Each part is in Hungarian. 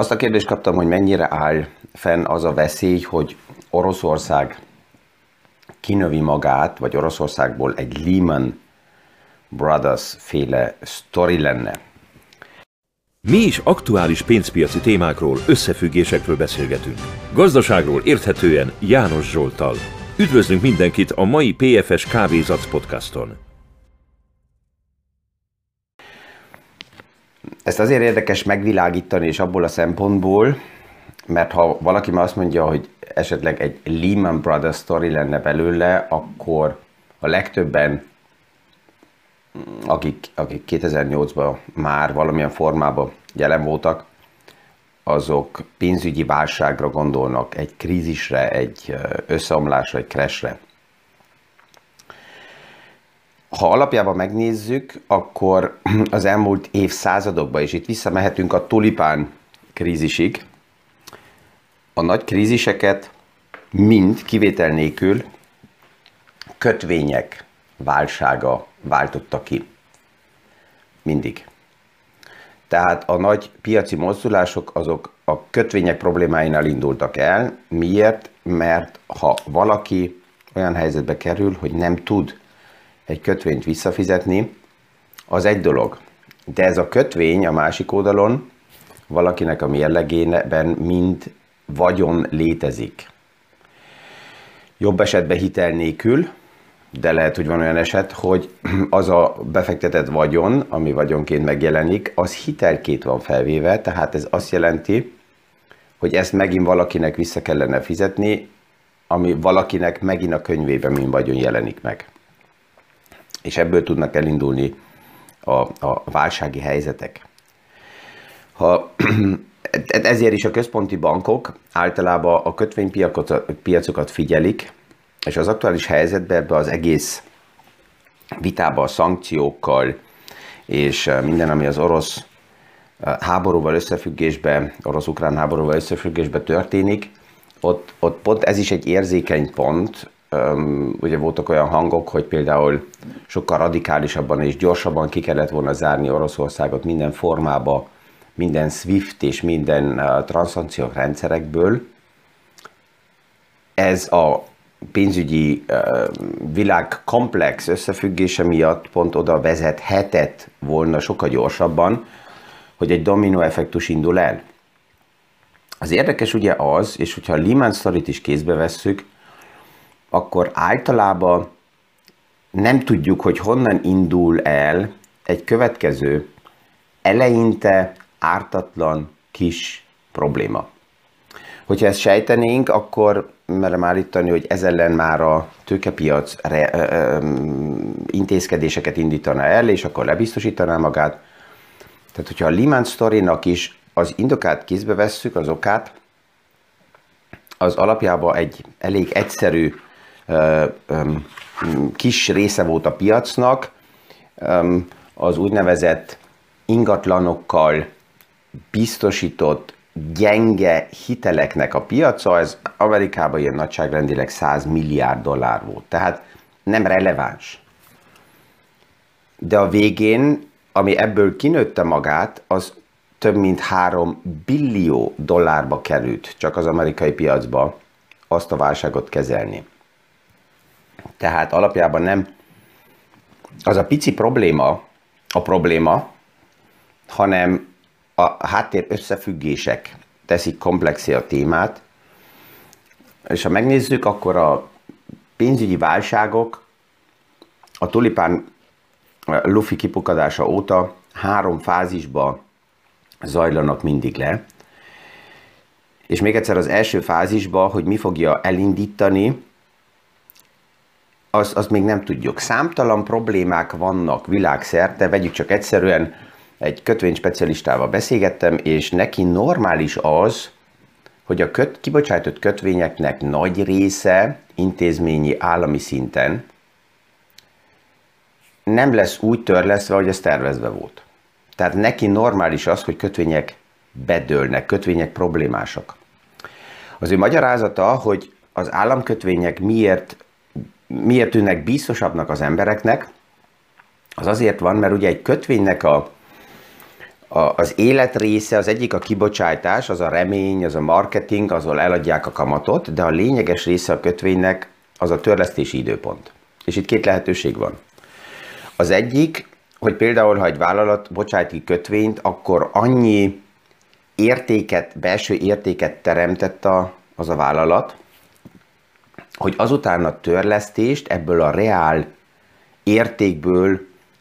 Azt a kérdést kaptam, hogy mennyire áll fenn az a veszély, hogy Oroszország kinövi magát, vagy Oroszországból egy Lehman Brothers féle sztori lenne. Mi is aktuális pénzpiaci témákról, összefüggésekről beszélgetünk. Gazdaságról érthetően János Zsoltal. Üdvözlünk mindenkit a mai PFS Kávézac podcaston. Ezt azért érdekes megvilágítani, és abból a szempontból, mert ha valaki már azt mondja, hogy esetleg egy Lehman Brothers story lenne belőle, akkor a legtöbben, akik, akik 2008-ban már valamilyen formában jelen voltak, azok pénzügyi válságra gondolnak, egy krízisre, egy összeomlásra, egy crashre. Ha alapjában megnézzük, akkor az elmúlt évszázadokban, és itt visszamehetünk a tulipán krízisig, a nagy kríziseket mind kivétel nélkül kötvények válsága váltotta ki. Mindig. Tehát a nagy piaci mozdulások azok a kötvények problémáinál indultak el. Miért? Mert ha valaki olyan helyzetbe kerül, hogy nem tud egy kötvényt visszafizetni, az egy dolog. De ez a kötvény a másik oldalon valakinek a mérlegében mind vagyon létezik. Jobb esetben hitel nélkül, de lehet, hogy van olyan eset, hogy az a befektetett vagyon, ami vagyonként megjelenik, az hitelként van felvéve, tehát ez azt jelenti, hogy ezt megint valakinek vissza kellene fizetni, ami valakinek megint a könyvében mint vagyon jelenik meg. És ebből tudnak elindulni a, a válsági helyzetek. Ha ezért is a központi bankok általában a kötvénypiacokat figyelik, és az aktuális helyzetben ebbe az egész vitába a szankciókkal, és minden, ami az orosz háborúval összefüggésben, orosz-ukrán háborúval összefüggésben történik, ott, ott pont ez is egy érzékeny pont, ugye voltak olyan hangok, hogy például sokkal radikálisabban és gyorsabban ki kellett volna zárni Oroszországot minden formába, minden SWIFT és minden transzakciók rendszerekből. Ez a pénzügyi világ komplex összefüggése miatt pont oda vezethetett volna sokkal gyorsabban, hogy egy dominó effektus indul el. Az érdekes ugye az, és hogyha a Lehman story is kézbe vesszük, akkor általában nem tudjuk, hogy honnan indul el egy következő, eleinte ártatlan kis probléma. Hogyha ezt sejtenénk, akkor merem állítani, hogy ez ellen már a tőkepiac re, ö, ö, intézkedéseket indítana el, és akkor lebiztosítaná magát. Tehát, hogyha a Lehman Story-nak is az indokát kézbe vesszük, az okát, az alapjában egy elég egyszerű kis része volt a piacnak, az úgynevezett ingatlanokkal biztosított gyenge hiteleknek a piaca, ez Amerikában ilyen nagyságrendileg 100 milliárd dollár volt. Tehát nem releváns. De a végén, ami ebből kinőtte magát, az több mint 3 billió dollárba került csak az amerikai piacba azt a válságot kezelni. Tehát alapjában nem az a pici probléma a probléma, hanem a háttér összefüggések teszik komplexé a témát, és ha megnézzük, akkor a pénzügyi válságok a tulipán lufi kipukadása óta három fázisba zajlanak mindig le. És még egyszer az első fázisba, hogy mi fogja elindítani, azt, azt még nem tudjuk. Számtalan problémák vannak világszerte, vegyük csak egyszerűen egy kötvényspecialistával beszélgettem, és neki normális az, hogy a köt, kibocsátott kötvényeknek nagy része intézményi állami szinten nem lesz úgy törleszve, hogy ez tervezve volt. Tehát neki normális az, hogy kötvények bedőlnek, kötvények problémásak. Az ő magyarázata, hogy az államkötvények miért, miért tűnnek biztosabbnak az embereknek, az azért van, mert ugye egy kötvénynek a az élet része, az egyik a kibocsátás, az a remény, az a marketing, azon eladják a kamatot, de a lényeges része a kötvénynek az a törlesztési időpont. És itt két lehetőség van. Az egyik, hogy például, ha egy vállalat bocsájt ki kötvényt, akkor annyi értéket, belső értéket teremtett a, az a vállalat, hogy azután a törlesztést ebből a reál értékből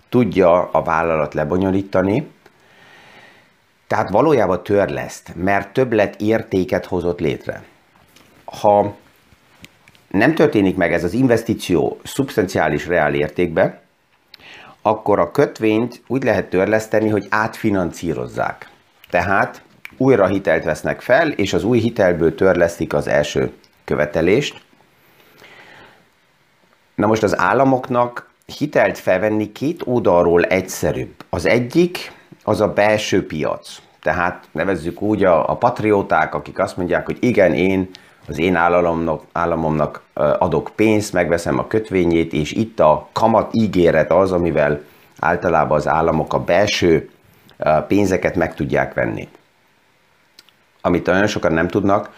tudja a vállalat lebonyolítani, tehát valójában törleszt, mert többlet értéket hozott létre. Ha nem történik meg ez az investíció szubstanciális reál értékbe, akkor a kötvényt úgy lehet törleszteni, hogy átfinancírozzák. Tehát újra hitelt vesznek fel, és az új hitelből törlesztik az első követelést. Na most az államoknak hitelt felvenni két oldalról egyszerűbb. Az egyik az a belső piac. Tehát nevezzük úgy a, a patrióták, akik azt mondják, hogy igen, én az én államomnak, államomnak adok pénzt, megveszem a kötvényét, és itt a kamat ígéret az, amivel általában az államok a belső pénzeket meg tudják venni. Amit nagyon sokan nem tudnak,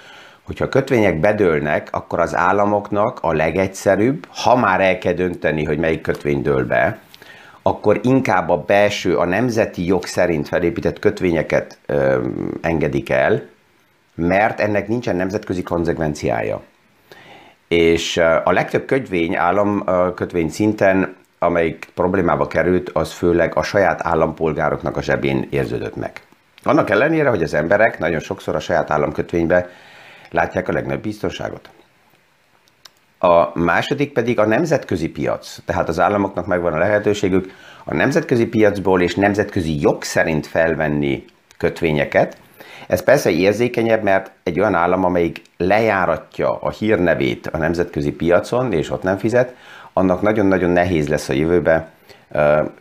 hogyha kötvények bedőlnek, akkor az államoknak a legegyszerűbb, ha már el kell dönteni, hogy melyik kötvény dől be, akkor inkább a belső, a nemzeti jog szerint felépített kötvényeket ö, engedik el, mert ennek nincsen nemzetközi konzekvenciája. És a legtöbb kötvény, államkötvény szinten, amelyik problémába került, az főleg a saját állampolgároknak a zsebén érződött meg. Annak ellenére, hogy az emberek nagyon sokszor a saját államkötvénybe látják a legnagyobb biztonságot. A második pedig a nemzetközi piac. Tehát az államoknak megvan a lehetőségük a nemzetközi piacból és nemzetközi jog szerint felvenni kötvényeket. Ez persze érzékenyebb, mert egy olyan állam, amelyik lejáratja a hírnevét a nemzetközi piacon, és ott nem fizet, annak nagyon-nagyon nehéz lesz a jövőbe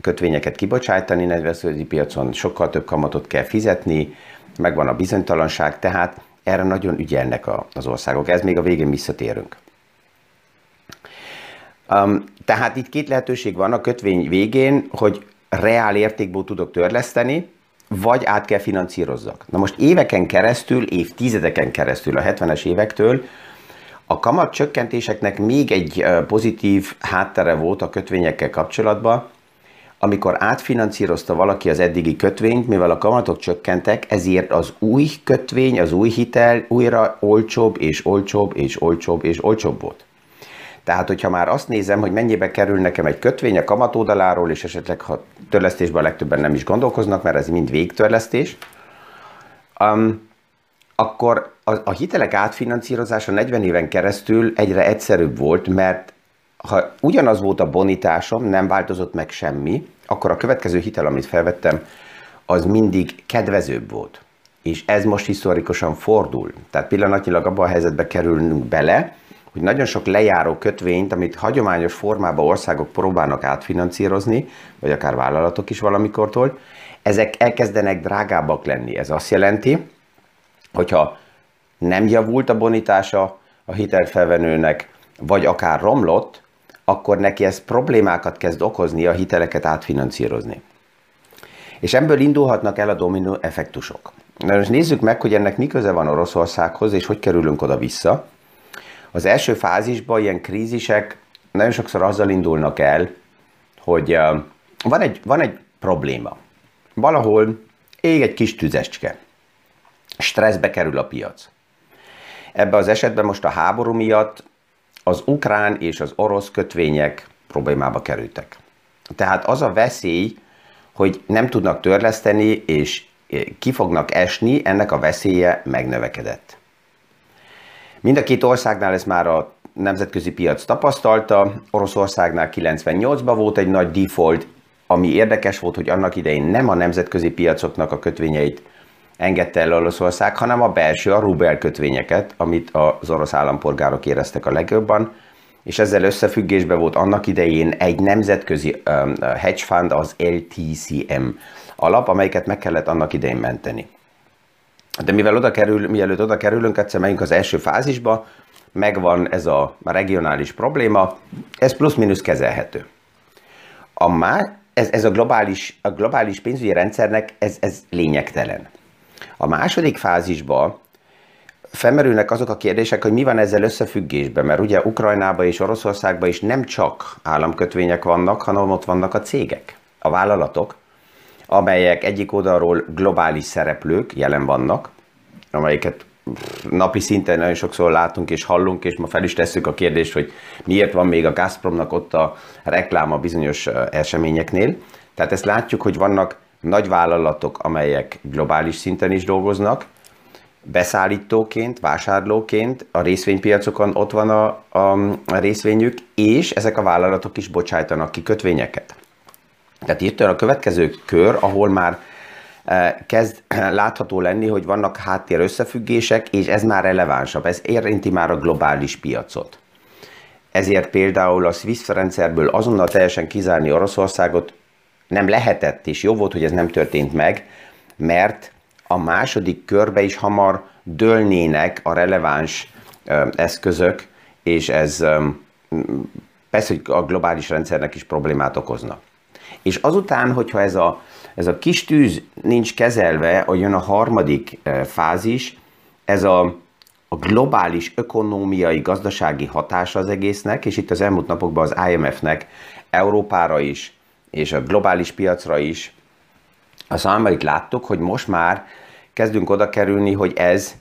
kötvényeket kibocsájtani, nemzetközi piacon sokkal több kamatot kell fizetni, megvan a bizonytalanság, tehát erre nagyon ügyelnek az országok. Ez még a végén visszatérünk. Um, tehát itt két lehetőség van a kötvény végén, hogy reál értékből tudok törleszteni, vagy át kell finanszírozzak. Na most éveken keresztül, évtizedeken keresztül, a 70-es évektől a kamat csökkentéseknek még egy pozitív háttere volt a kötvényekkel kapcsolatban, amikor átfinanszírozta valaki az eddigi kötvényt, mivel a kamatok csökkentek, ezért az új kötvény, az új hitel újra olcsóbb és olcsóbb és olcsóbb és olcsóbb volt. Tehát, hogyha már azt nézem, hogy mennyibe kerül nekem egy kötvény a kamat oldaláról, és esetleg ha törlesztésben a legtöbben nem is gondolkoznak, mert ez mind végtörlesztés, um, akkor a, a hitelek átfinanszírozása 40 éven keresztül egyre egyszerűbb volt, mert ha ugyanaz volt a bonitásom, nem változott meg semmi, akkor a következő hitel, amit felvettem, az mindig kedvezőbb volt. És ez most historikusan fordul. Tehát pillanatnyilag abban a helyzetbe kerülnünk bele, hogy nagyon sok lejáró kötvényt, amit hagyományos formában országok próbálnak átfinanszírozni, vagy akár vállalatok is valamikortól, ezek elkezdenek drágábbak lenni. Ez azt jelenti, hogyha nem javult a bonitása a hitelfelvenőnek, vagy akár romlott, akkor neki ez problémákat kezd okozni a hiteleket átfinanszírozni. És ebből indulhatnak el a dominó effektusok. Na most nézzük meg, hogy ennek mi köze van Oroszországhoz, és hogy kerülünk oda-vissza. Az első fázisban ilyen krízisek nagyon sokszor azzal indulnak el, hogy van egy, van egy probléma. Valahol ég egy kis tüzecske. Stresszbe kerül a piac. Ebben az esetben most a háború miatt az ukrán és az orosz kötvények problémába kerültek. Tehát az a veszély, hogy nem tudnak törleszteni és ki fognak esni, ennek a veszélye megnövekedett. Mind a két országnál ez már a nemzetközi piac tapasztalta, Oroszországnál 98-ban volt egy nagy default, ami érdekes volt, hogy annak idején nem a nemzetközi piacoknak a kötvényeit engedte el Oroszország, hanem a belső, a rubel kötvényeket, amit az orosz állampolgárok éreztek a legjobban, és ezzel összefüggésben volt annak idején egy nemzetközi hedge fund, az LTCM alap, amelyiket meg kellett annak idején menteni. De mivel oda kerül, mielőtt oda kerülünk, egyszer megyünk az első fázisba, megvan ez a regionális probléma, ez plusz-minusz kezelhető. A má, ez, ez a, globális, a globális pénzügyi rendszernek ez, ez lényegtelen. A második fázisban felmerülnek azok a kérdések, hogy mi van ezzel összefüggésben, mert ugye Ukrajnában és Oroszországban is nem csak államkötvények vannak, hanem ott vannak a cégek, a vállalatok, amelyek egyik oldalról globális szereplők jelen vannak, amelyeket napi szinten nagyon sokszor látunk és hallunk, és ma fel is tesszük a kérdést, hogy miért van még a Gazpromnak ott a reklám a bizonyos eseményeknél. Tehát ezt látjuk, hogy vannak nagy vállalatok, amelyek globális szinten is dolgoznak, beszállítóként, vásárlóként, a részvénypiacokon ott van a, a, részvényük, és ezek a vállalatok is bocsájtanak ki kötvényeket. Tehát itt a következő kör, ahol már e, kezd látható lenni, hogy vannak háttér összefüggések, és ez már relevánsabb, ez érinti már a globális piacot. Ezért például a Swiss rendszerből azonnal teljesen kizárni Oroszországot nem lehetett, és jó volt, hogy ez nem történt meg, mert a második körbe is hamar dőlnének a releváns eszközök, és ez persze, hogy a globális rendszernek is problémát okozna. És azután, hogyha ez a, ez a kis tűz nincs kezelve, hogy jön a harmadik fázis, ez a, a globális ökonómiai, gazdasági hatása az egésznek, és itt az elmúlt napokban az IMF-nek Európára is, és a globális piacra is a számait láttuk, hogy most már kezdünk oda kerülni, hogy ez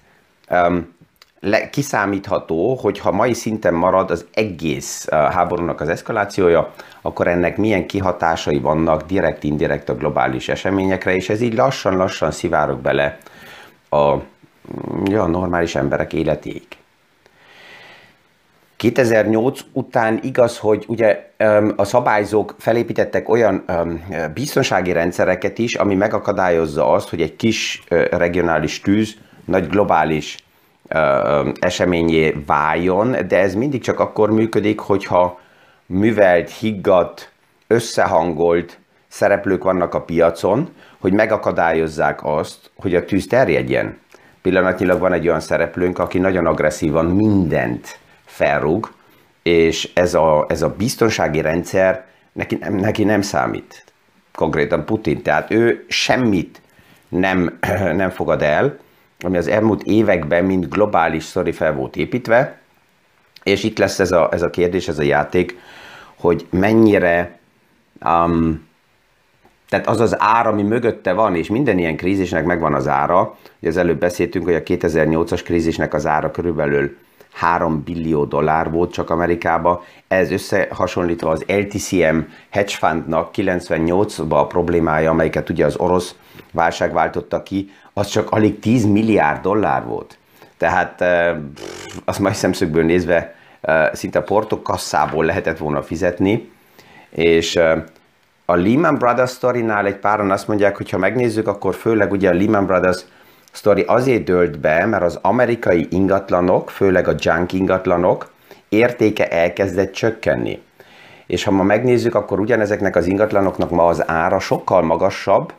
um, le, kiszámítható, hogy ha mai szinten marad az egész uh, háborúnak az eszkalációja, akkor ennek milyen kihatásai vannak direkt, indirekt a globális eseményekre, és ez így lassan-lassan szivárok bele a ja, normális emberek életéig. 2008 után igaz, hogy ugye a szabályzók felépítettek olyan biztonsági rendszereket is, ami megakadályozza azt, hogy egy kis regionális tűz nagy globális eseményé váljon, de ez mindig csak akkor működik, hogyha művelt, higgadt, összehangolt szereplők vannak a piacon, hogy megakadályozzák azt, hogy a tűz terjedjen. Pillanatnyilag van egy olyan szereplőnk, aki nagyon agresszívan mindent felrúg, és ez a, ez a biztonsági rendszer neki nem, neki nem számít. Konkrétan Putin. Tehát ő semmit nem, nem fogad el, ami az elmúlt években mind globális szori fel volt építve, és itt lesz ez a, ez a kérdés, ez a játék, hogy mennyire um, tehát az az ár, ami mögötte van, és minden ilyen krízisnek megvan az ára, ugye az előbb beszéltünk, hogy a 2008-as krízisnek az ára körülbelül 3 billió dollár volt csak Amerikába. Ez összehasonlítva az LTCM hedge fundnak 98-ban a problémája, amelyiket ugye az orosz válság váltotta ki, az csak alig 10 milliárd dollár volt. Tehát azt mai szemszögből nézve szinte a portokasszából lehetett volna fizetni, és a Lehman Brothers sztorinál egy páran azt mondják, hogy ha megnézzük, akkor főleg ugye a Lehman Brothers sztori azért dőlt be, mert az amerikai ingatlanok, főleg a junk ingatlanok értéke elkezdett csökkenni. És ha ma megnézzük, akkor ugyanezeknek az ingatlanoknak ma az ára sokkal magasabb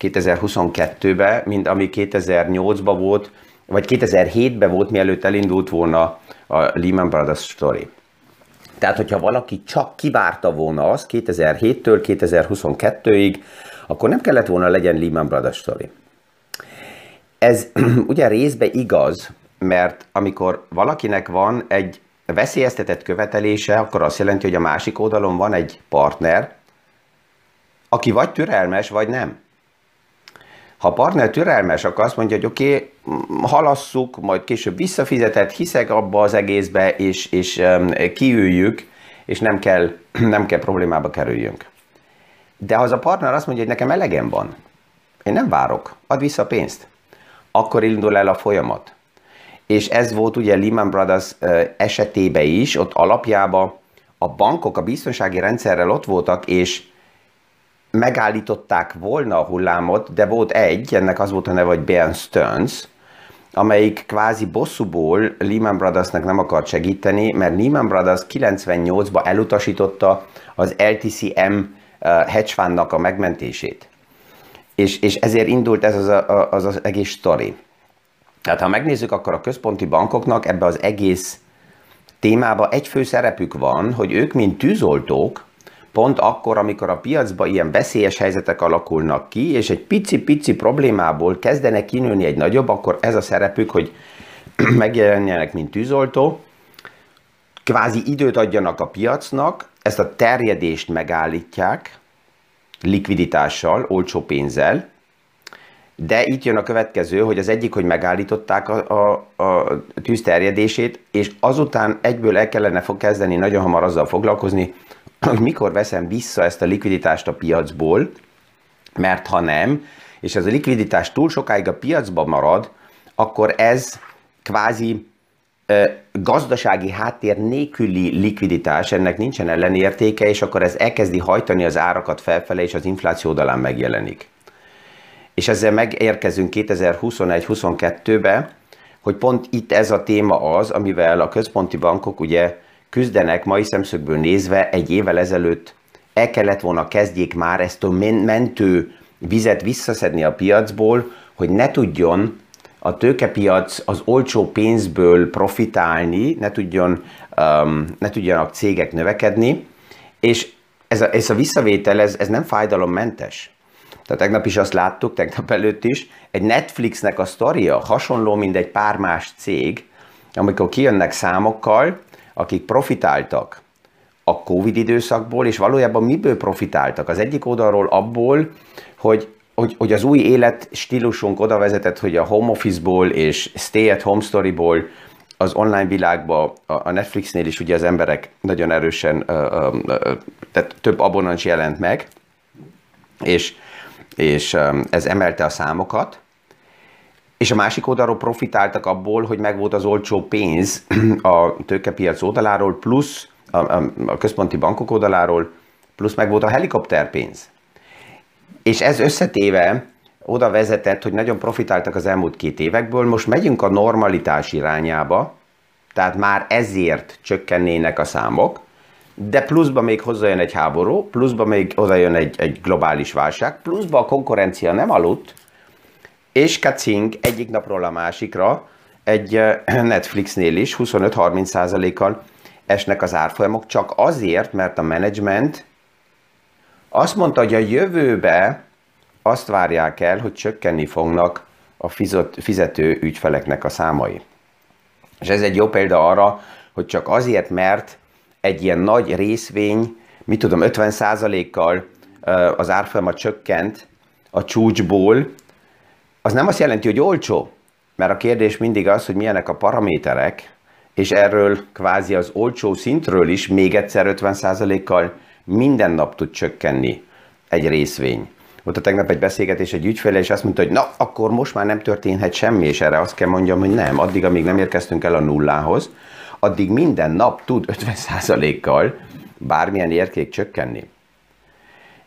2022-ben, mint ami 2008-ban volt, vagy 2007-ben volt, mielőtt elindult volna a Lehman Brothers story. Tehát, hogyha valaki csak kivárta volna azt 2007-től 2022-ig, akkor nem kellett volna legyen Lehman Brothers story. Ez ugye részben igaz, mert amikor valakinek van egy veszélyeztetett követelése, akkor azt jelenti, hogy a másik oldalon van egy partner, aki vagy türelmes, vagy nem. Ha a partner türelmes, akkor azt mondja, hogy oké, okay, halasszuk, majd később visszafizetett, hiszek abba az egészbe, és, és um, kiüljük, és nem kell, nem kell problémába kerüljünk. De ha az a partner azt mondja, hogy nekem elegem van, én nem várok, add vissza a pénzt akkor indul el a folyamat. És ez volt ugye Lehman Brothers esetében is, ott alapjában a bankok a biztonsági rendszerrel ott voltak, és megállították volna a hullámot, de volt egy, ennek az volt a neve, hogy Bear Stearns, amelyik kvázi bosszúból Lehman Brothersnek nem akart segíteni, mert Lehman Brothers 98-ban elutasította az LTCM hedge a megmentését. És, és ezért indult ez az, a, az az egész sztori. Tehát ha megnézzük, akkor a központi bankoknak ebbe az egész témába egy fő szerepük van, hogy ők, mint tűzoltók, pont akkor, amikor a piacban ilyen veszélyes helyzetek alakulnak ki, és egy pici-pici problémából kezdenek kinőni egy nagyobb, akkor ez a szerepük, hogy megjelenjenek, mint tűzoltó, kvázi időt adjanak a piacnak, ezt a terjedést megállítják, likviditással, olcsó pénzzel, de itt jön a következő, hogy az egyik, hogy megállították a, a, a tűz terjedését, és azután egyből el kellene fog kezdeni nagyon hamar azzal foglalkozni, hogy mikor veszem vissza ezt a likviditást a piacból, mert ha nem, és ez a likviditás túl sokáig a piacban marad, akkor ez kvázi gazdasági háttér nélküli likviditás, ennek nincsen ellenértéke, és akkor ez elkezdi hajtani az árakat felfele, és az infláció oldalán megjelenik. És ezzel megérkezünk 2021-22-be, hogy pont itt ez a téma az, amivel a központi bankok ugye küzdenek mai szemszögből nézve egy évvel ezelőtt el kellett volna kezdjék már ezt a mentő vizet visszaszedni a piacból, hogy ne tudjon a tőkepiac az olcsó pénzből profitálni, ne, tudjon, um, ne tudjanak cégek növekedni, és ez a, ez a visszavétel, ez, ez nem fájdalommentes. Tehát tegnap is azt láttuk, tegnap előtt is, egy Netflixnek a sztoria hasonló, mint egy pár más cég, amikor kijönnek számokkal, akik profitáltak a Covid időszakból, és valójában miből profitáltak? Az egyik oldalról abból, hogy hogy, hogy az új élet stílusunk oda vezetett, hogy a home office-ból és stay at home story-ból az online világba, a Netflixnél is ugye az emberek nagyon erősen, tehát több abonans jelent meg, és, és ez emelte a számokat, és a másik oldalról profitáltak abból, hogy megvolt az olcsó pénz a tőkepiac oldaláról, plusz a, a, a központi bankok oldaláról, plusz megvolt a helikopterpénz. És ez összetéve oda vezetett, hogy nagyon profitáltak az elmúlt két évekből, most megyünk a normalitás irányába, tehát már ezért csökkennének a számok, de pluszba még hozzájön egy háború, pluszba még hozzájön egy, egy globális válság, pluszba a konkurencia nem aludt, és kacink egyik napról a másikra egy Netflixnél is 25-30%-kal esnek az árfolyamok, csak azért, mert a menedzsment azt mondta, hogy a jövőbe azt várják el, hogy csökkenni fognak a fizető ügyfeleknek a számai. És ez egy jó példa arra, hogy csak azért, mert egy ilyen nagy részvény, mit tudom, 50%-kal az árfolyama csökkent a csúcsból, az nem azt jelenti, hogy olcsó, mert a kérdés mindig az, hogy milyenek a paraméterek, és erről kvázi az olcsó szintről is még egyszer 50%-kal minden nap tud csökkenni egy részvény. Volt a tegnap egy beszélgetés egy ügyféle, és azt mondta, hogy na, akkor most már nem történhet semmi, és erre azt kell mondjam, hogy nem, addig, amíg nem érkeztünk el a nullához, addig minden nap tud 50%-kal bármilyen érték csökkenni.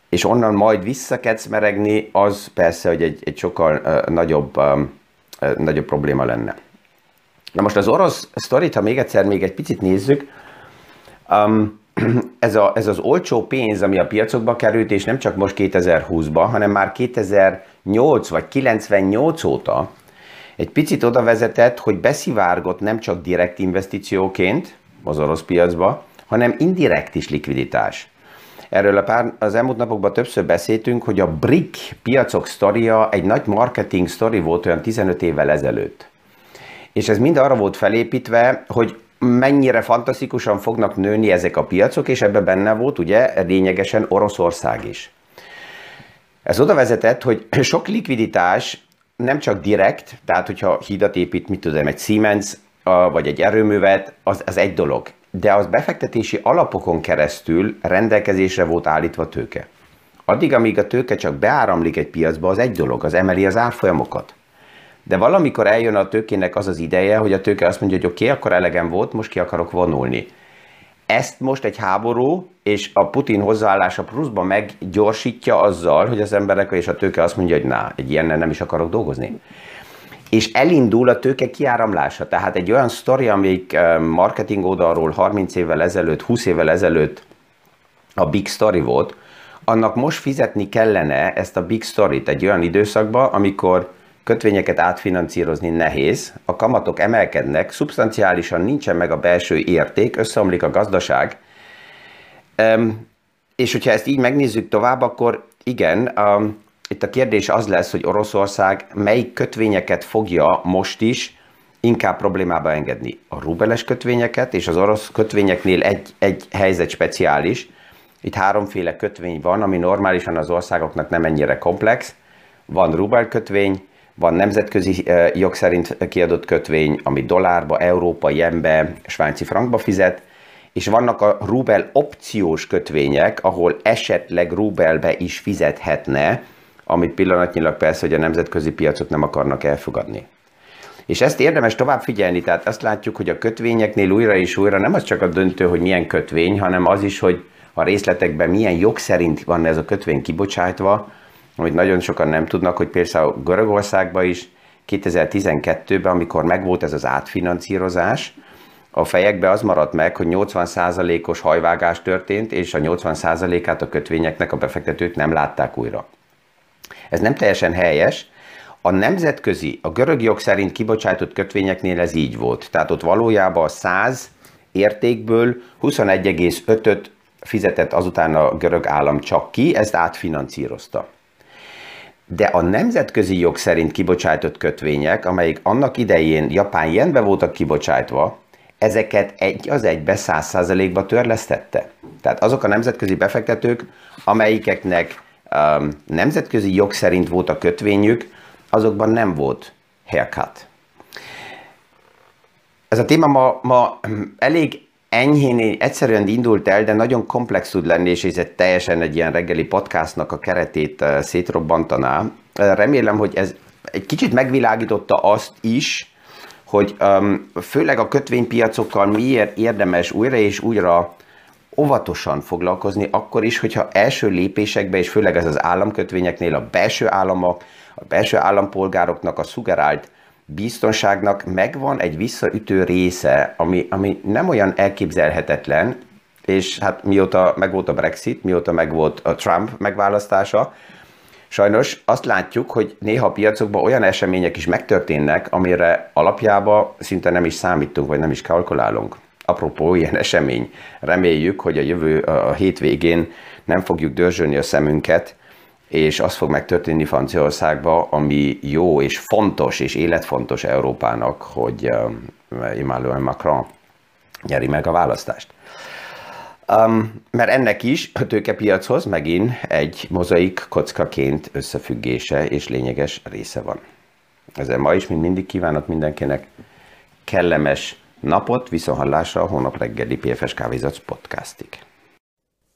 És onnan majd visszakecmeregni, az persze, hogy egy, egy sokkal uh, nagyobb, um, uh, nagyobb probléma lenne. Na most az orosz sztorit, ha még egyszer még egy picit nézzük, um, ez, a, ez az olcsó pénz, ami a piacokba került, és nem csak most 2020-ban, hanem már 2008 vagy 98 óta egy picit oda vezetett, hogy beszivárgott nem csak direkt investícióként az orosz piacba, hanem indirekt is likviditás. Erről a pár, az elmúlt napokban többször beszéltünk, hogy a BRIC piacok sztoria egy nagy marketing sztori volt olyan 15 évvel ezelőtt. És ez mind arra volt felépítve, hogy mennyire fantasztikusan fognak nőni ezek a piacok, és ebben benne volt ugye lényegesen Oroszország is. Ez oda vezetett, hogy sok likviditás nem csak direkt, tehát hogyha hídat épít, mit tudom, egy Siemens, vagy egy erőművet, az, az egy dolog. De az befektetési alapokon keresztül rendelkezésre volt állítva tőke. Addig, amíg a tőke csak beáramlik egy piacba, az egy dolog, az emeli az árfolyamokat. De valamikor eljön a tőkének az az ideje, hogy a tőke azt mondja, hogy oké, okay, akkor elegem volt, most ki akarok vonulni. Ezt most egy háború és a Putin hozzáállása pluszban meggyorsítja azzal, hogy az emberek és a tőke azt mondja, hogy na, egy ilyennel nem is akarok dolgozni. És elindul a tőke kiáramlása. Tehát egy olyan sztori, eh, marketing oldalról 30 évvel ezelőtt, 20 évvel ezelőtt a big story volt, annak most fizetni kellene ezt a big story-t egy olyan időszakban, amikor kötvényeket átfinancírozni nehéz, a kamatok emelkednek, szubstanciálisan nincsen meg a belső érték, összeomlik a gazdaság, és hogyha ezt így megnézzük tovább, akkor igen, um, itt a kérdés az lesz, hogy Oroszország melyik kötvényeket fogja most is inkább problémába engedni. A rubeles kötvényeket, és az orosz kötvényeknél egy, egy helyzet speciális. Itt háromféle kötvény van, ami normálisan az országoknak nem ennyire komplex. Van rubel kötvény, van nemzetközi jog szerint kiadott kötvény, ami dollárba, európa, jenbe, svájci frankba fizet, és vannak a rubel opciós kötvények, ahol esetleg rubelbe is fizethetne, amit pillanatnyilag persze, hogy a nemzetközi piacok nem akarnak elfogadni. És ezt érdemes tovább figyelni, tehát azt látjuk, hogy a kötvényeknél újra és újra nem az csak a döntő, hogy milyen kötvény, hanem az is, hogy a részletekben milyen jog szerint van ez a kötvény kibocsátva, amit nagyon sokan nem tudnak, hogy például Görögországban is 2012-ben, amikor megvolt ez az átfinancírozás, a fejekbe az maradt meg, hogy 80%-os hajvágás történt, és a 80%-át a kötvényeknek a befektetők nem látták újra. Ez nem teljesen helyes. A nemzetközi, a görög jog szerint kibocsátott kötvényeknél ez így volt. Tehát ott valójában a 100 értékből 21,5-öt fizetett azután a görög állam csak ki, ezt átfinanszírozta. De a nemzetközi jog szerint kibocsátott kötvények, amelyik annak idején japán jenbe voltak kibocsátva, ezeket egy az egybe száz százalékba törlesztette. Tehát azok a nemzetközi befektetők, amelyikeknek um, nemzetközi jog szerint volt a kötvényük, azokban nem volt haircut. Ez a téma ma, ma elég enyhén, egyszerűen indult el, de nagyon komplex tud lenni, és ez teljesen egy ilyen reggeli podcastnak a keretét uh, szétrobbantaná. Remélem, hogy ez egy kicsit megvilágította azt is, hogy um, főleg a kötvénypiacokkal miért érdemes újra és újra óvatosan foglalkozni, akkor is, hogyha első lépésekbe, és főleg ez az államkötvényeknél a belső államok, a belső állampolgároknak a szugerált biztonságnak megvan egy visszaütő része, ami, ami nem olyan elképzelhetetlen, és hát mióta megvolt a Brexit, mióta megvolt a Trump megválasztása, Sajnos azt látjuk, hogy néha a piacokban olyan események is megtörténnek, amire alapjába szinte nem is számítunk, vagy nem is kalkulálunk. Apropó ilyen esemény, reméljük, hogy a jövő a hétvégén nem fogjuk dörzsölni a szemünket, és az fog megtörténni Franciaországban, ami jó és fontos és életfontos Európának, hogy Emmanuel Macron nyeri meg a választást. Um, mert ennek is a tőkepiachoz megint egy mozaik kockaként összefüggése és lényeges része van. Ezzel ma is, mint mindig kívánok mindenkinek kellemes napot, viszonhallásra a hónap reggeli PFS Kávézat podcastig.